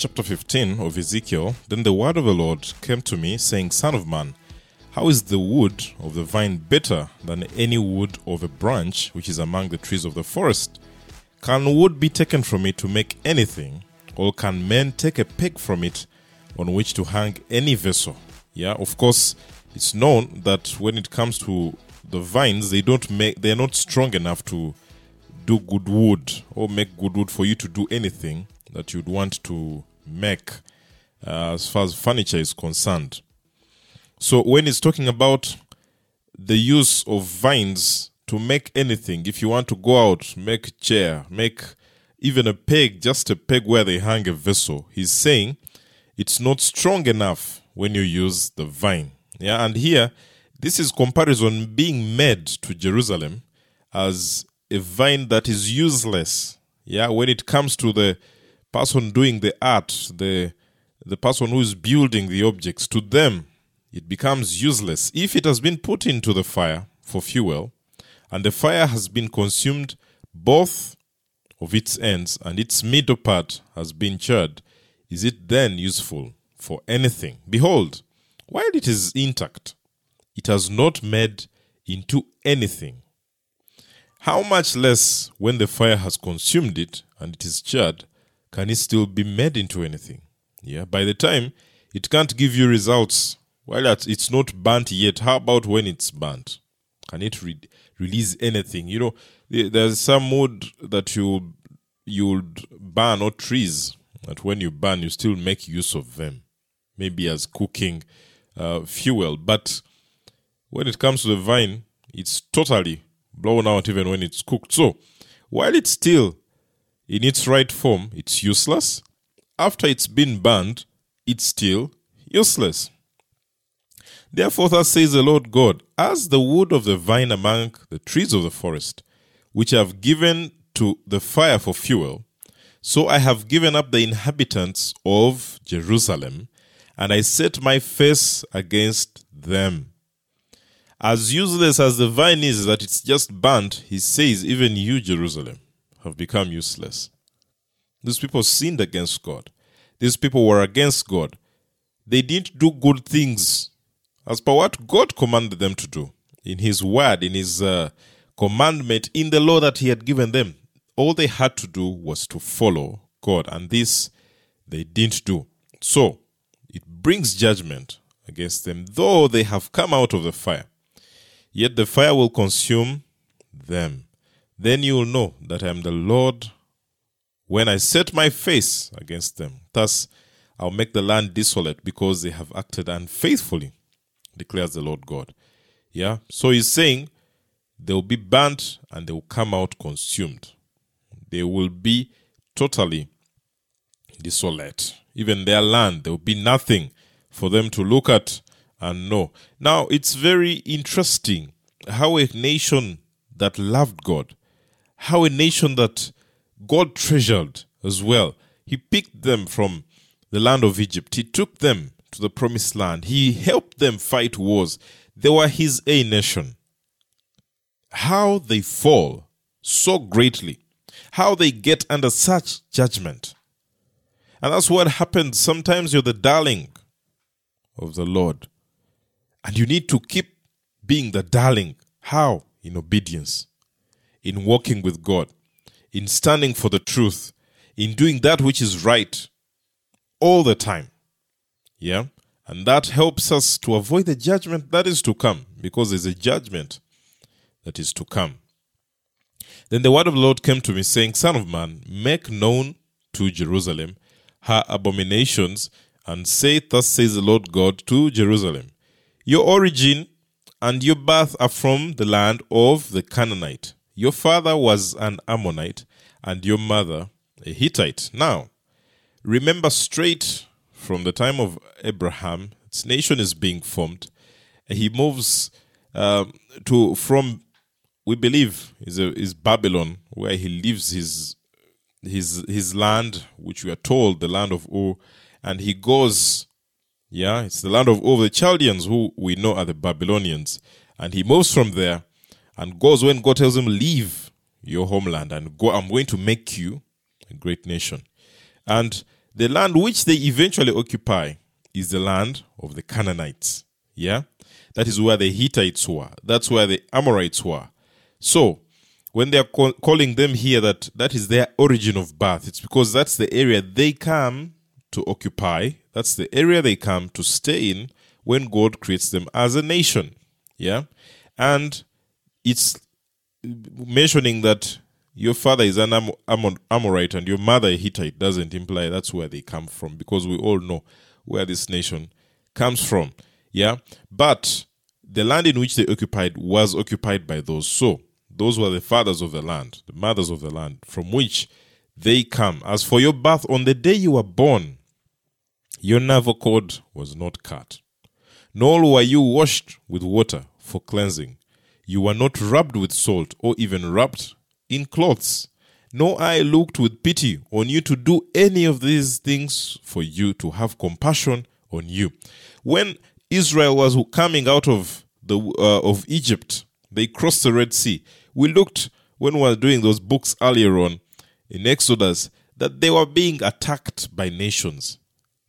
chapter 15 of Ezekiel, then the word of the Lord came to me, saying, Son of man, how is the wood of the vine better than any wood of a branch which is among the trees of the forest? Can wood be taken from it to make anything, or can men take a peg from it on which to hang any vessel? Yeah, of course, it's known that when it comes to the vines, they don't make they're not strong enough to do good wood or make good wood for you to do anything that you'd want to make uh, as far as furniture is concerned. So when it's talking about the use of vines to make anything, if you want to go out, make a chair, make even a peg, just a peg where they hang a vessel, he's saying it's not strong enough when you use the vine. Yeah, and here this is comparison being made to Jerusalem as a vine that is useless. Yeah, when it comes to the person doing the art, the the person who is building the objects, to them it becomes useless if it has been put into the fire for fuel and the fire has been consumed both of its ends and its middle part has been charred. Is it then useful for anything? Behold, while it is intact, it has not made into anything. How much less when the fire has consumed it and it is charred, can it still be made into anything? Yeah, by the time it can't give you results while it's not burnt yet. How about when it's burnt? Can it re- release anything? You know, there's some wood that you you'd burn or trees that when you burn, you still make use of them, maybe as cooking uh, fuel. But when it comes to the vine, it's totally blown out even when it's cooked. So while it's still in its right form, it's useless. After it's been burned, it's still useless. Therefore, thus says the Lord God, as the wood of the vine among the trees of the forest, which I have given to the fire for fuel, so I have given up the inhabitants of Jerusalem, and I set my face against them. As useless as the vine is that it's just burnt, he says, even you, Jerusalem, have become useless. These people sinned against God. These people were against God. They didn't do good things as per what God commanded them to do in His word, in His uh, commandment, in the law that He had given them. All they had to do was to follow God, and this they didn't do. So it brings judgment against them, though they have come out of the fire. Yet the fire will consume them. Then you will know that I am the Lord when I set my face against them. Thus I'll make the land desolate because they have acted unfaithfully, declares the Lord God. Yeah. So he's saying they will be burnt and they will come out consumed. They will be totally desolate. Even their land, there will be nothing for them to look at and know. Now, it's very interesting how a nation that loved God, how a nation that God treasured as well, He picked them from the land of Egypt, He took them to the promised land, He helped them fight wars. They were His A nation. How they fall so greatly, how they get under such judgment. And that's what happens. Sometimes you're the darling of the Lord. And you need to keep being the darling. How? In obedience, in walking with God, in standing for the truth, in doing that which is right all the time. Yeah? And that helps us to avoid the judgment that is to come, because there's a judgment that is to come. Then the word of the Lord came to me, saying, Son of man, make known to Jerusalem her abominations, and say, Thus says the Lord God to Jerusalem Your origin and your birth are from the land of the Canaanite. Your father was an Ammonite, and your mother a Hittite. Now, remember straight from the time of Abraham, its nation is being formed. He moves um, to from we believe is a, is Babylon, where he leaves his his his land, which we are told the land of Ur, and he goes, yeah, it's the land of Ur, the Chaldeans, who we know are the Babylonians, and he moves from there and goes when God tells him, "Leave your homeland and go. I'm going to make you a great nation." And The land which they eventually occupy is the land of the Canaanites. Yeah? That is where the Hittites were. That's where the Amorites were. So, when they are call- calling them here that that is their origin of birth, it's because that's the area they come to occupy. That's the area they come to stay in when God creates them as a nation. Yeah? And it's mentioning that your father is an Am- Am- Amorite and your mother a Hittite doesn't imply that's where they come from because we all know where this nation comes from. Yeah? But the land in which they occupied was occupied by those. So, those were the fathers of the land, the mothers of the land, from which they come. As for your birth, on the day you were born, your navel cord was not cut, nor were you washed with water for cleansing. You were not rubbed with salt, or even wrapped in cloths. Nor eye looked with pity on you to do any of these things for you, to have compassion on you. When Israel was coming out of the uh, of Egypt, they crossed the Red Sea. We looked when we were doing those books earlier on in Exodus that they were being attacked by nations,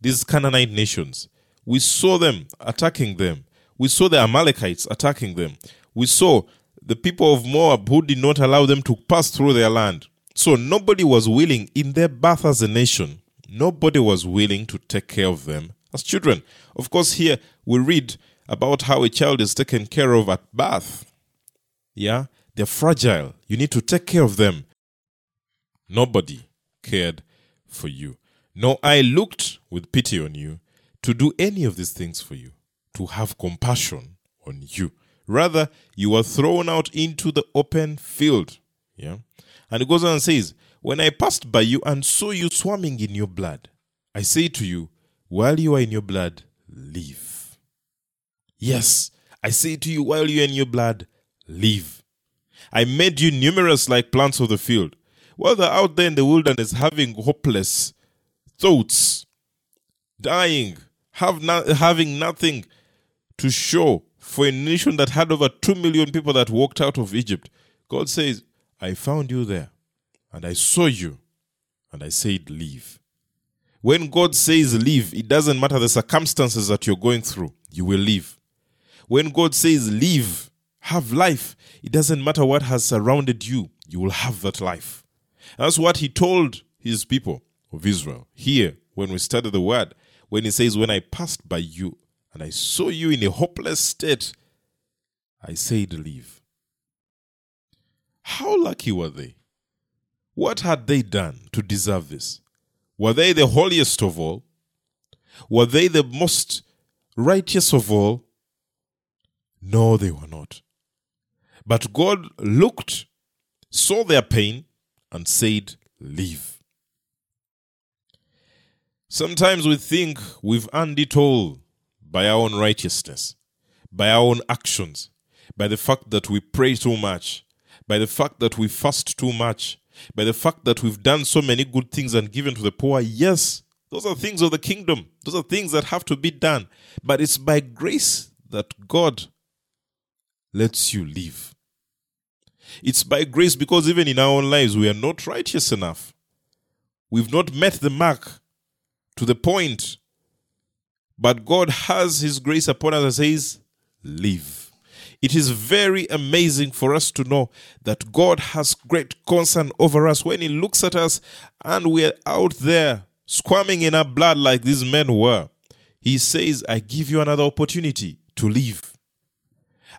these Canaanite nations. We saw them attacking them. We saw the Amalekites attacking them. We saw the people of Moab who did not allow them to pass through their land. So nobody was willing, in their birth as a nation, nobody was willing to take care of them as children. Of course, here we read about how a child is taken care of at birth. Yeah, they're fragile. You need to take care of them. Nobody cared for you. No, eye looked with pity on you to do any of these things for you, to have compassion on you. Rather, you were thrown out into the open field. Yeah. And it goes on and says, When I passed by you and saw you swarming in your blood, I say to you, while you are in your blood, live. Yes, I say to you, while you are in your blood, live. I made you numerous like plants of the field. While they're out there in the wilderness having hopeless thoughts, dying, have not, having nothing to show for a nation that had over 2 million people that walked out of Egypt, God says, I found you there and I saw you and I said, Leave. When God says leave, it doesn't matter the circumstances that you're going through, you will leave. When God says leave, have life, it doesn't matter what has surrounded you, you will have that life. That's what he told his people of Israel here when we studied the word, when he says, When I passed by you and I saw you in a hopeless state, I said, Leave. How lucky were they? What had they done to deserve this? Were they the holiest of all? Were they the most righteous of all? No, they were not. But God looked, saw their pain, and said, Leave. Sometimes we think we've earned it all by our own righteousness, by our own actions, by the fact that we pray too much, by the fact that we fast too much, by the fact that we've done so many good things and given to the poor. Yes, those are things of the kingdom. Those are things that have to be done. But it's by grace that God lets you live. It's by grace because even in our own lives, we are not righteous enough. We've not met the mark to the point. But God has His grace upon us and says, Live. It is very amazing for us to know that God has great concern over us when He looks at us and we're out there squirming in our blood like these men were. He says, I give you another opportunity to live.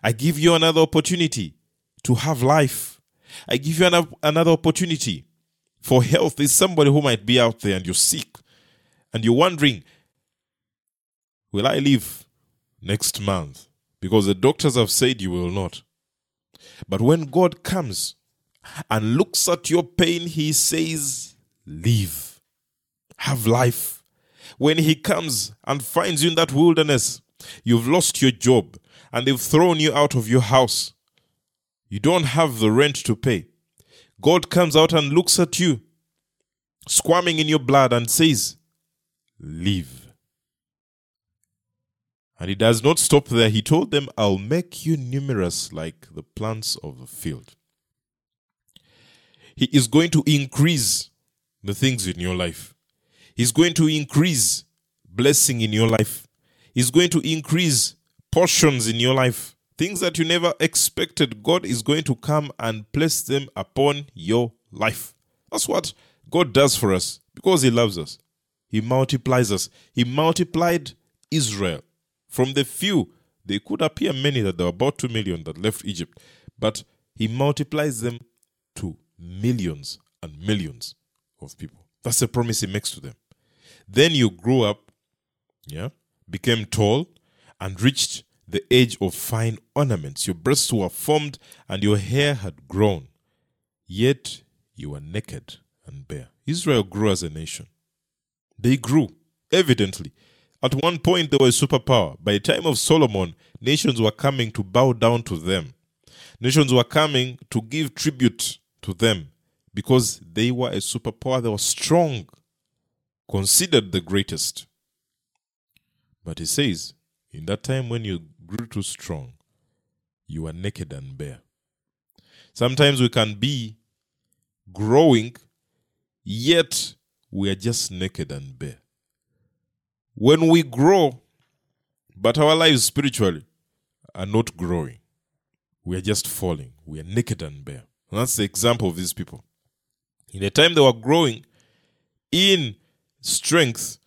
I give you another opportunity to have life. I give you another, opportunity for health. There's somebody who might be out there and you're sick and you're wondering, will I live next month? Because the doctors have said you will not. But when God comes and looks at your pain, He says, Live, have life. When He comes and finds you in that wilderness, you've lost your job and they've thrown you out of your house. You don't have the rent to pay. God comes out and looks at you, squirming in your blood, and says, Live. And he does not stop there. He told them, I'll make you numerous like the plants of the field. He is going to increase the things in your life. He's going to increase blessing in your life. He's going to increase portions in your life. Things that you never expected, God is going to come and place them upon your life. That's what God does for us because He loves us. He multiplies us. He multiplied Israel from the few. They could appear many that there were about 2 million that left Egypt, but He multiplies them to millions and millions of people. That's the promise He makes to them. Then you grew up, yeah, became tall, and reached the age of fine ornaments. Your breasts were formed, and your hair had grown. Yet you were naked and bare. Israel grew as a nation. They grew, evidently. At one point, they were a superpower. By the time of Solomon, nations were coming to bow down to them. Nations were coming to give tribute to them because they were a superpower. They were strong, considered the greatest. But he says, in that time when you grew too strong, you were naked and bare. Sometimes we can be growing, yet we are just naked and bare. When we grow, but our lives spiritually are not growing, we are just falling. We are naked and bare. And that's the example of these people. In the time they were growing in strength,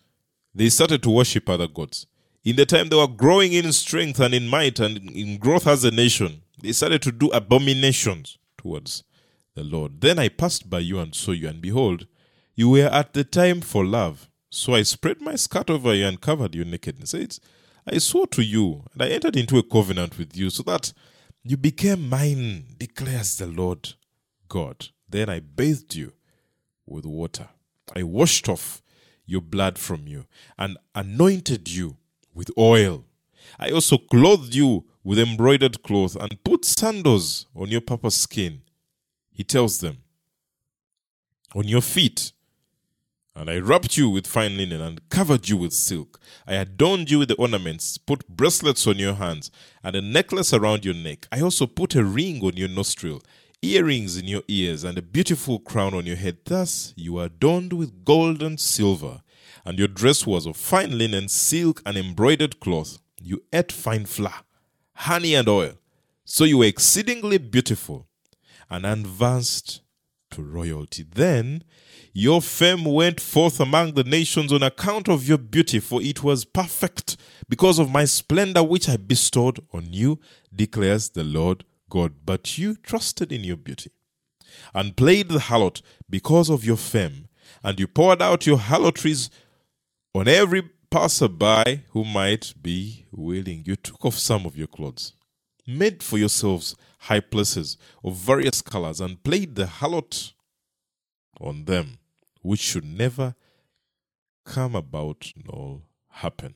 they started to worship other gods. In the time they were growing in strength and in might and in growth as a nation, they started to do abominations towards the Lord. Then I passed by you and saw you, and behold, you were at the time for love. So I spread my skirt over you and covered your nakedness. It's, I swore to you, and I entered into a covenant with you, so that you became mine, declares the Lord God. Then I bathed you with water. I washed off your blood from you and anointed you with oil. I also clothed you with embroidered cloth and put sandals on your purple skin. He tells them, on your feet. And I wrapped you with fine linen and covered you with silk. I adorned you with the ornaments, put bracelets on your hands, and a necklace around your neck. I also put a ring on your nostril, earrings in your ears, and a beautiful crown on your head. Thus you are adorned with gold and silver, and your dress was of fine linen, silk, and embroidered cloth. You ate fine flour, honey, and oil. So you were exceedingly beautiful and advanced to royalty. Then your fame went forth among the nations on account of your beauty, for it was perfect because of my splendor which I bestowed on you, declares the Lord God. But you trusted in your beauty and played the harlot because of your fame, and you poured out your harlotries on every passerby who might be willing. You took off some of your clothes, made for yourselves high places of various colors, and played the harlot on them which should never come about nor happen.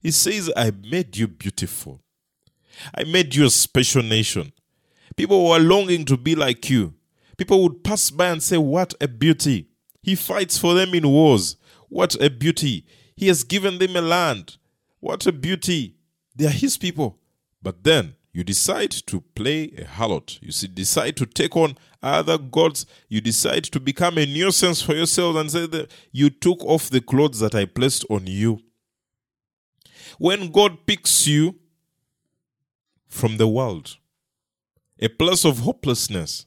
He says, I made you beautiful. I made you a special nation. People were longing to be like you. People would pass by and say, What a beauty. He fights for them in wars. What a beauty. He has given them a land. What a beauty. They are his people. But then you decide to play a harlot. You decide to take on other gods. You decide to become a nuisance for yourselves and say that you took off the clothes that I placed on you. When God picks you from the world, a place of hopelessness,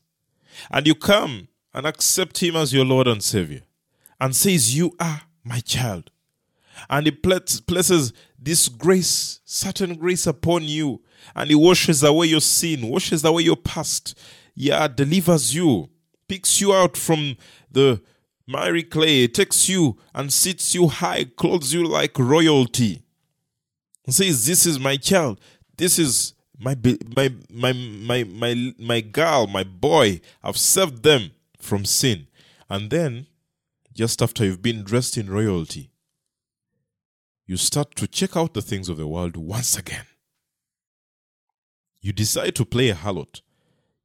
and you come and accept Him as your Lord and Savior, and says, You are my child, and He places this grace, certain grace upon you, and He washes away your sin, washes away your past, yeah, delivers you, picks you out from the miry clay, takes you and sits you high, clothes you like royalty, and says, This is my child, this is my my my my my my girl, my boy. I've saved them from sin. And then, just after you've been dressed in royalty, you start to check out the things of the world once again you decide to play a harlot,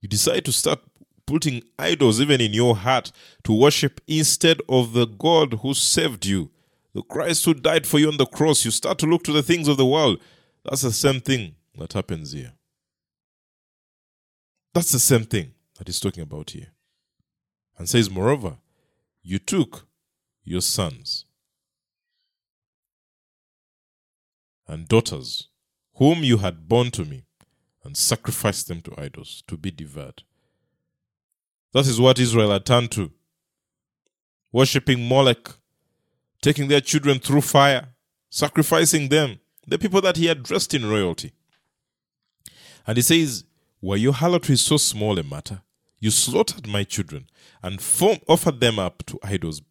you decide to start putting idols even in your heart to worship instead of the God who saved you, the Christ who died for you on the cross, you start to look to the things of the world. That's the same thing that happens here. That's the same thing that he's talking about here. And says, Moreover, you took your sons and daughters, whom you had born to me, and sacrificed them to idols to be devoured. That is what Israel had turned to. Worshipping Molech, taking their children through fire, sacrificing them, the people that he had dressed in royalty. And he says, Were your harlotries so small a matter? You slaughtered my children and form, offered them up to idols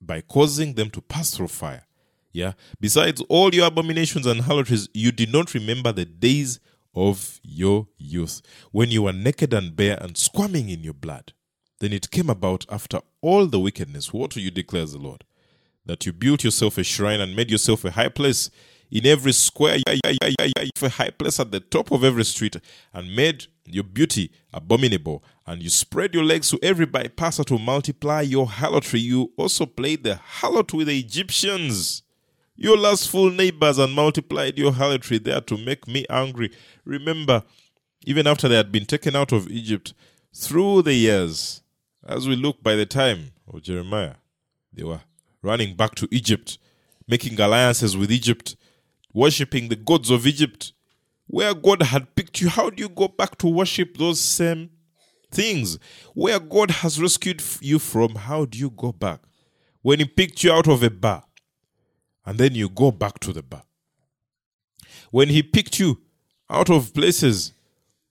by causing them to pass through fire. Yeah. Besides all your abominations and harlotries, you did not remember the days of your youth, when you were naked and bare and squirming in your blood. Then it came about after all the wickedness, what do you declares the Lord, that you built yourself a shrine and made yourself a high place in every square, a high place at the top of every street, and made your beauty abominable. And you spread your legs to every bypasser to multiply your harlotry. You also played the harlot with the Egyptians your lustful neighbors and multiplied your harlotry there to make me angry. Remember, even after they had been taken out of Egypt, through the years, as we look by the time of Jeremiah, they were running back to Egypt, making alliances with Egypt, worshipping the gods of Egypt. Where God had picked you, how do you go back to worship those same things? Where God has rescued you from, how do you go back? When He picked you out of a bar, and then you go back to the bar. When He picked you out of places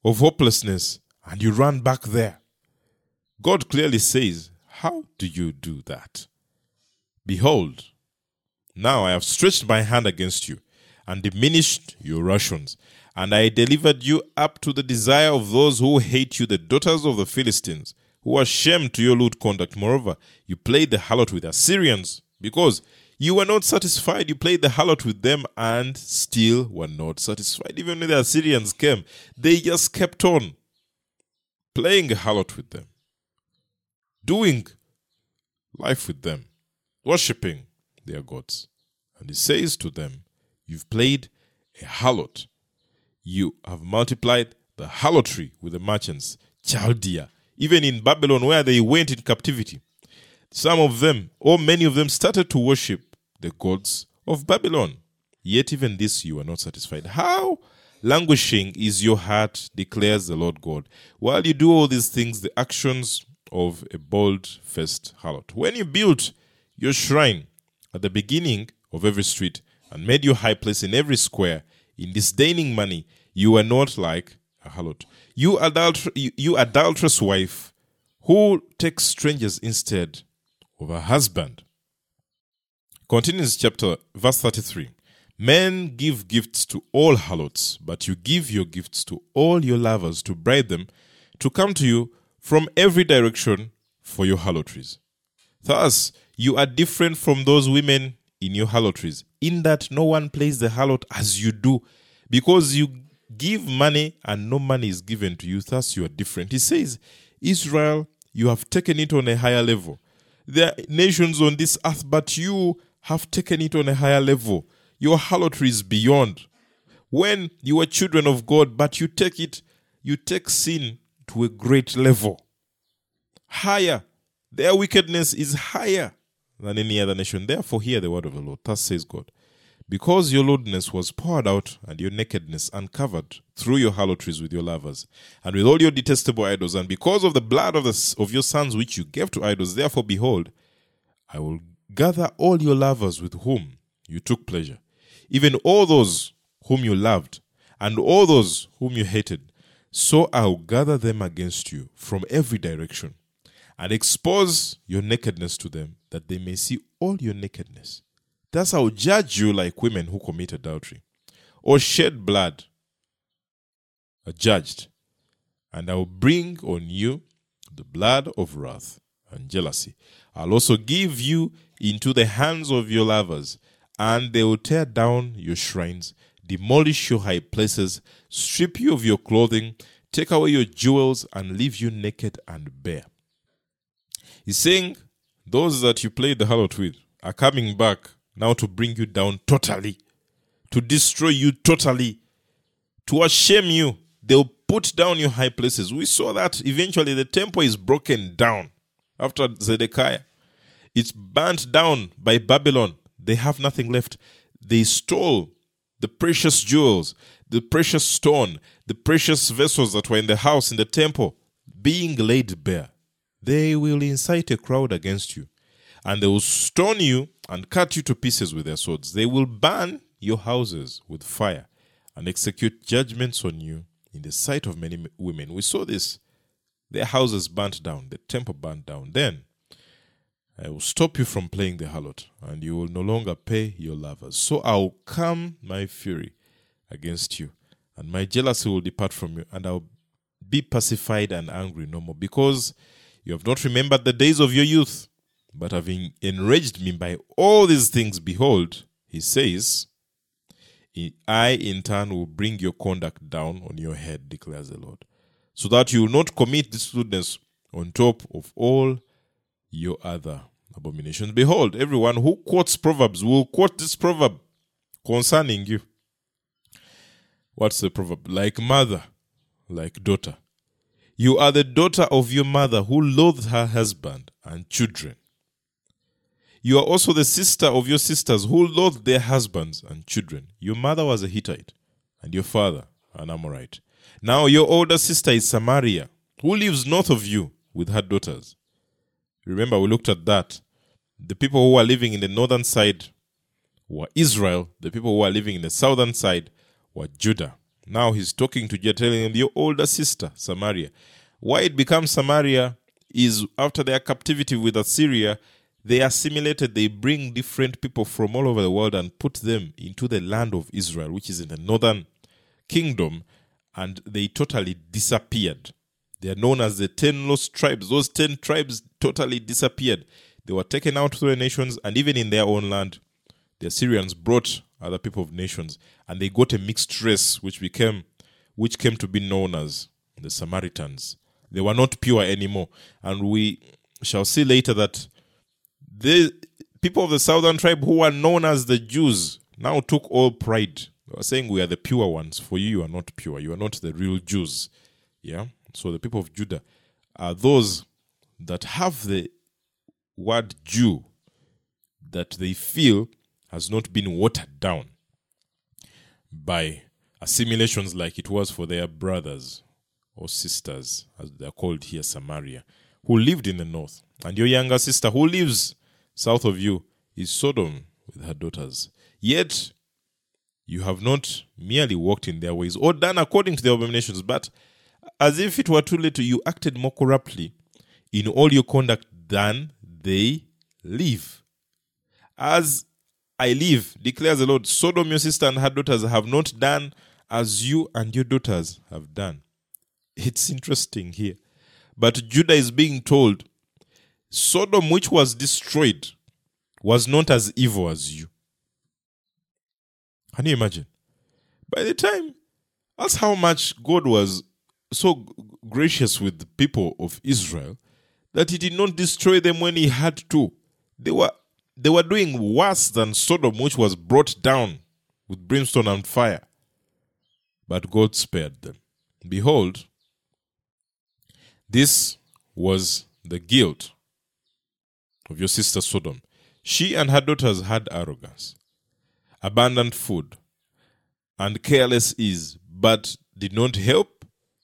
of hopelessness and you ran back there, God clearly says, How do you do that? Behold, now I have stretched my hand against you and diminished your rations, and I delivered you up to the desire of those who hate you, the daughters of the Philistines, who are shamed to your lewd conduct. Moreover, you played the harlot with Assyrians, because you were not satisfied. You played the harlot with them and still were not satisfied. Even when the Assyrians came, they just kept on playing a harlot with them, doing life with them, worshipping their gods. And he says to them, You've played a harlot. You have multiplied the harlotry with the merchants, Chaldea, even in Babylon where they went in captivity. Some of them, or many of them, started to worship the gods of Babylon. Yet even this you are not satisfied. How languishing is your heart, declares the Lord God, while you do all these things, the actions of a bold faced harlot. When you built your shrine at the beginning of every street and made your high place in every square, in disdaining money, you were not like a harlot. You, adulter- you adulterous wife who takes strangers instead of a husband. Continues chapter, verse 33. Men give gifts to all harlots, but you give your gifts to all your lovers to bribe them to come to you from every direction for your harlotries. Thus, you are different from those women in your harlotries, in that no one plays the harlot as you do, because you give money and no money is given to you. Thus, you are different. He says, Israel, you have taken it on a higher level. There are nations on this earth, but you have taken it on a higher level. Your harlotry is beyond. When you are children of God, but you take it, you take sin to a great level. Higher. Their wickedness is higher than any other nation. Therefore, hear the word of the Lord. Thus says God. Because your lewdness was poured out and your nakedness uncovered through your harlotries with your lovers and with all your detestable idols, and because of the blood of, the, of your sons which you gave to idols, therefore, behold, I will Gather all your lovers with whom you took pleasure, even all those whom you loved, and all those whom you hated. So I'll gather them against you from every direction, and expose your nakedness to them, that they may see all your nakedness. Thus I'll judge you like women who commit adultery, or shed blood, are judged, and I will bring on you the blood of wrath and jealousy. I'll also give you into the hands of your lovers, and they will tear down your shrines, demolish your high places, strip you of your clothing, take away your jewels, and leave you naked and bare. He's saying those that you played the harlot with are coming back now to bring you down totally, to destroy you totally, to shame you. They'll put down your high places. We saw that eventually the temple is broken down after Zedekiah. It's burnt down by Babylon. They have nothing left. They stole the precious jewels, the precious stone, the precious vessels that were in the house, in the temple, being laid bare. They will incite a crowd against you, and they will stone you and cut you to pieces with their swords. They will burn your houses with fire and execute judgments on you in the sight of many women. We saw this. Their houses burnt down, the temple burnt down. Then I will stop you from playing the harlot, and you will no longer pay your lovers. So I will calm my fury against you, and my jealousy will depart from you, and I'll be pacified and angry no more, because you have not remembered the days of your youth, but having enraged me by all these things, behold, he says, I in turn will bring your conduct down on your head, declares the Lord, so that you will not commit this lewdness on top of all your other abominations. Behold, everyone who quotes Proverbs will quote this proverb concerning you. What's the proverb? Like mother, like daughter. You are the daughter of your mother who loathed her husband and children. You are also the sister of your sisters who loathed their husbands and children. Your mother was a Hittite, and your father an Amorite. Now your older sister is Samaria, who lives north of you with her daughters. Remember, we looked at that. The people who are living in the northern side were Israel, the people who are living in the southern side were Judah. Now he's talking to Judah, telling him, Your older sister, Samaria. Why it becomes Samaria is after their captivity with Assyria, they assimilated, they bring different people from all over the world and put them into the land of Israel, which is in the northern kingdom, and they totally disappeared. They are known as the ten lost tribes. Those ten tribes totally disappeared. They were taken out to the nations, and even in their own land, the Assyrians brought other people of nations, and they got a mixed race, which became, which came to be known as the Samaritans. They were not pure anymore, and we shall see later that the people of the southern tribe who were known as the Jews now took all pride. They were saying, We are the pure ones. For you, you are not pure. You are not the real Jews. Yeah? So the people of Judah are those that have the word Jew that they feel has not been watered down by assimilations like it was for their brothers or sisters, as they're called here, Samaria, who lived in the north. And your younger sister, who lives south of you, is Sodom with her daughters. Yet you have not merely walked in their ways or done according to their abominations, but as if it were too late, you acted more corruptly in all your conduct than they live. As I live, declares the Lord, Sodom, your sister, and her daughters have not done as you and your daughters have done. It's interesting here. But Judah is being told, Sodom, which was destroyed, was not as evil as you. Can you imagine? By the time, that's how much God was so gracious with the people of Israel that he did not destroy them when he had to. They were they were doing worse than Sodom, which was brought down with brimstone and fire. But God spared them. Behold, this was the guilt of your sister Sodom. She and her daughters had arrogance, abundant food, and careless ease, but did not help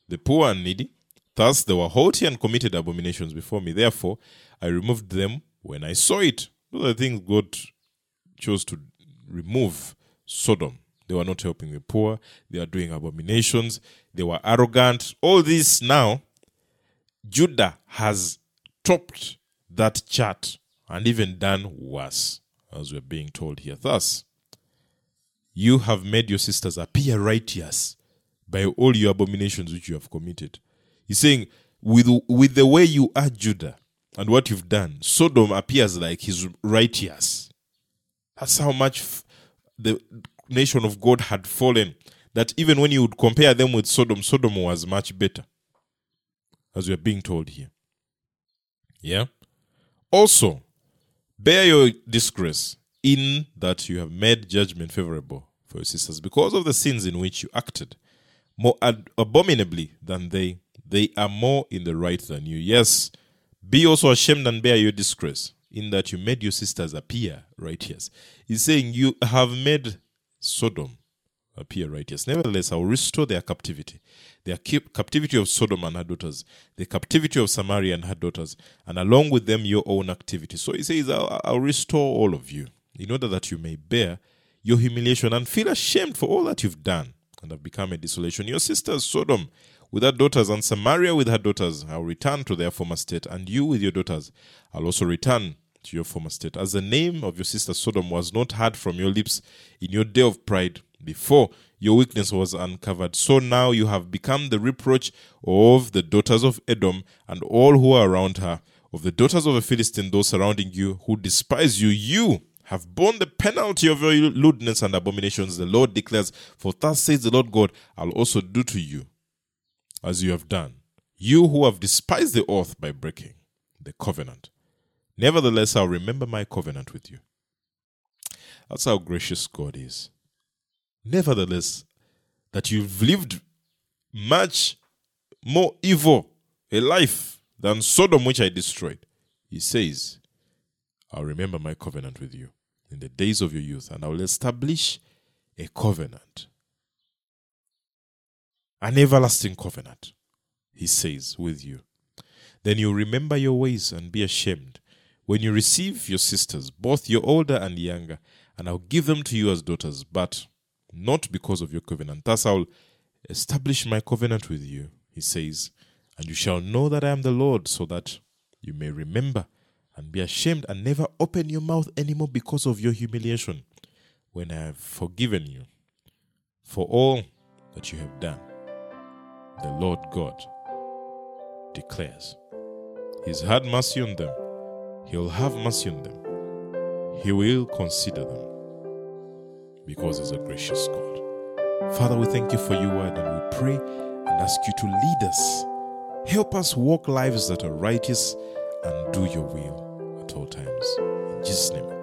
the poor and needy. Thus they were haughty and committed abominations before me. Therefore, I removed them when I saw it. Those are the things God chose to remove Sodom. They were not helping the poor. They were doing abominations. They were arrogant. All this now, Judah has topped that chart and even done worse, as we're being told here. Thus, you have made your sisters appear righteous by all your abominations which you have committed. He's saying, with, with the way you are, Judah, and what you've done, Sodom appears like he's righteous. That's how much f- the nation of God had fallen. That even when you would compare them with Sodom, Sodom was much better, as we are being told here. Yeah? Also, bear your disgrace in that you have made judgment favorable for your sisters because of the sins in which you acted more ad- abominably than they. They are more in the right than you. Yes, be also ashamed and bear your disgrace, in that you made your sisters appear righteous. He's saying you have made Sodom appear righteous. Nevertheless, I will restore their captivity, their captivity of Sodom and her daughters, the captivity of Samaria and her daughters, and along with them your own activity. So he says, I'll, I'll restore all of you in order that you may bear your humiliation and feel ashamed for all that you've done and have become a desolation. Your sisters, Sodom, with her daughters, and Samaria with her daughters, I'll return to their former state, and you with your daughters, I'll also return to your former state. As the name of your sister Sodom was not heard from your lips in your day of pride, before your weakness was uncovered. So now you have become the reproach of the daughters of Edom and all who are around her, of the daughters of the Philistine, those surrounding you, who despise you. You have borne the penalty of your lewdness and abominations, the Lord declares. For thus says the Lord God, I'll also do to you as you have done, you who have despised the oath by breaking the covenant. Nevertheless, I'll remember my covenant with you. That's how gracious God is. Nevertheless, that you've lived much more evil a life than Sodom, which I destroyed. He says, I'll remember my covenant with you in the days of your youth, and I will establish a covenant, an everlasting covenant, he says, with you. Then you remember your ways and be ashamed when you receive your sisters, both your older and younger, and I'll give them to you as daughters. But not because of your covenant. Thus I'll establish my covenant with you, he says, and you shall know that I am the Lord, so that you may remember and be ashamed and never open your mouth anymore because of your humiliation when I have forgiven you for all that you have done. The Lord God declares. He's had mercy on them. He'll have mercy on them. He will consider them because He's a gracious God. Father, we thank you for your word and we pray and ask you to lead us. Help us walk lives that are righteous and do your will at all times. In Jesus' name.